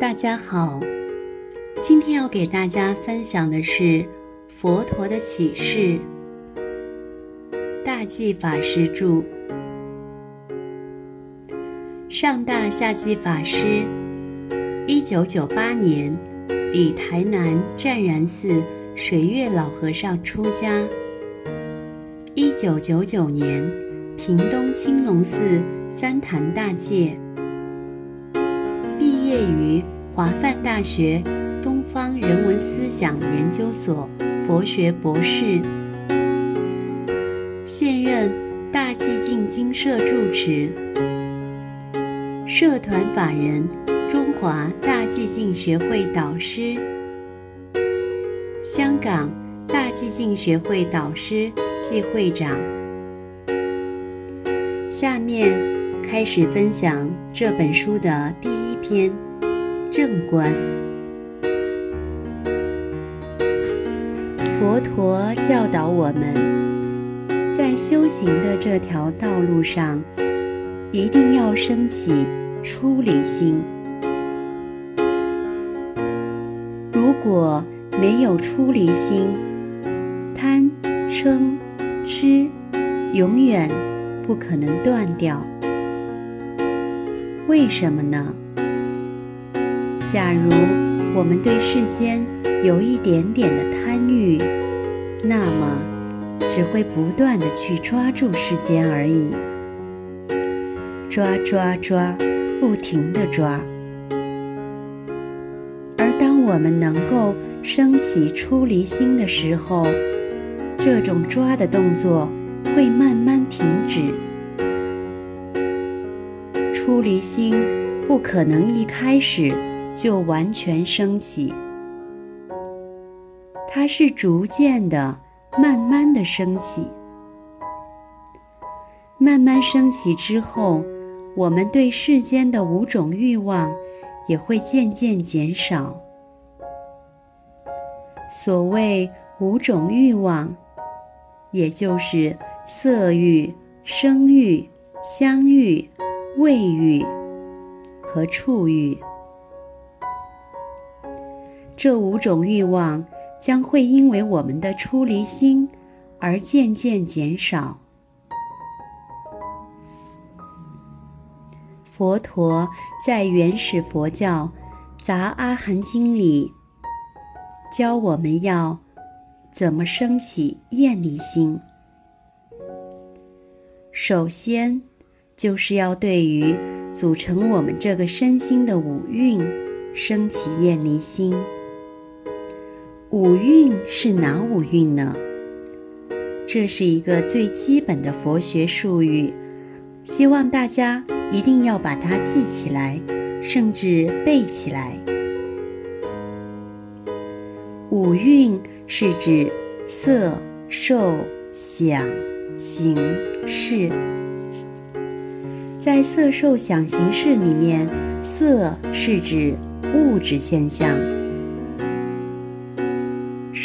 大家好，今天要给大家分享的是佛陀的启示，大寂法师著。上大下寂法师，一九九八年以台南湛然寺水月老和尚出家，一九九九年屏东青龙寺三坛大戒。毕业于华梵大学东方人文思想研究所佛学博士，现任大寂静精舍住持，社团法人中华大寂静学会导师，香港大寂静学会导师暨会长。下面开始分享这本书的第一篇。正观，佛陀教导我们，在修行的这条道路上，一定要升起出离心。如果没有出离心，贪、嗔、痴，永远不可能断掉。为什么呢？假如我们对世间有一点点的贪欲，那么只会不断的去抓住世间而已，抓抓抓，不停的抓。而当我们能够升起出离心的时候，这种抓的动作会慢慢停止。出离心不可能一开始。就完全升起，它是逐渐的、慢慢的升起。慢慢升起之后，我们对世间的五种欲望也会渐渐减少。所谓五种欲望，也就是色欲、声欲、香欲、味欲和触欲。这五种欲望将会因为我们的出离心而渐渐减少。佛陀在原始佛教《杂阿含经》里教我们要怎么升起厌离心。首先，就是要对于组成我们这个身心的五蕴升起厌离心。五蕴是哪五蕴呢？这是一个最基本的佛学术语，希望大家一定要把它记起来，甚至背起来。五蕴是指色、受、想、行、识。在色、受、想、行、识里面，色是指物质现象。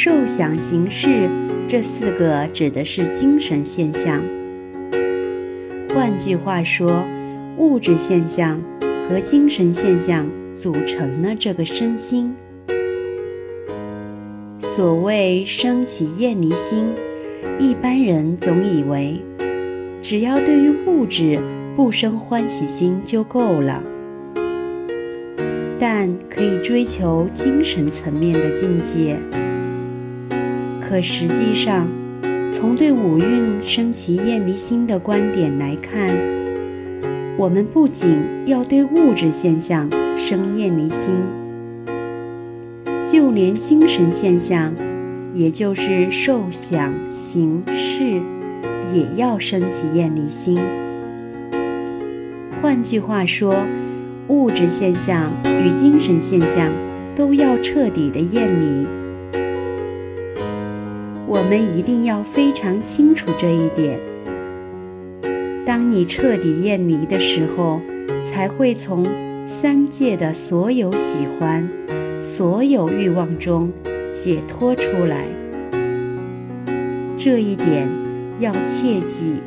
受想行识这四个指的是精神现象。换句话说，物质现象和精神现象组成了这个身心。所谓升起厌离心，一般人总以为只要对于物质不生欢喜心就够了，但可以追求精神层面的境界。可实际上，从对五蕴升起厌离心的观点来看，我们不仅要对物质现象生厌离心，就连精神现象，也就是受想行识，也要升起厌离心。换句话说，物质现象与精神现象都要彻底的厌离。我们一定要非常清楚这一点。当你彻底厌离的时候，才会从三界的所有喜欢、所有欲望中解脱出来。这一点要切记。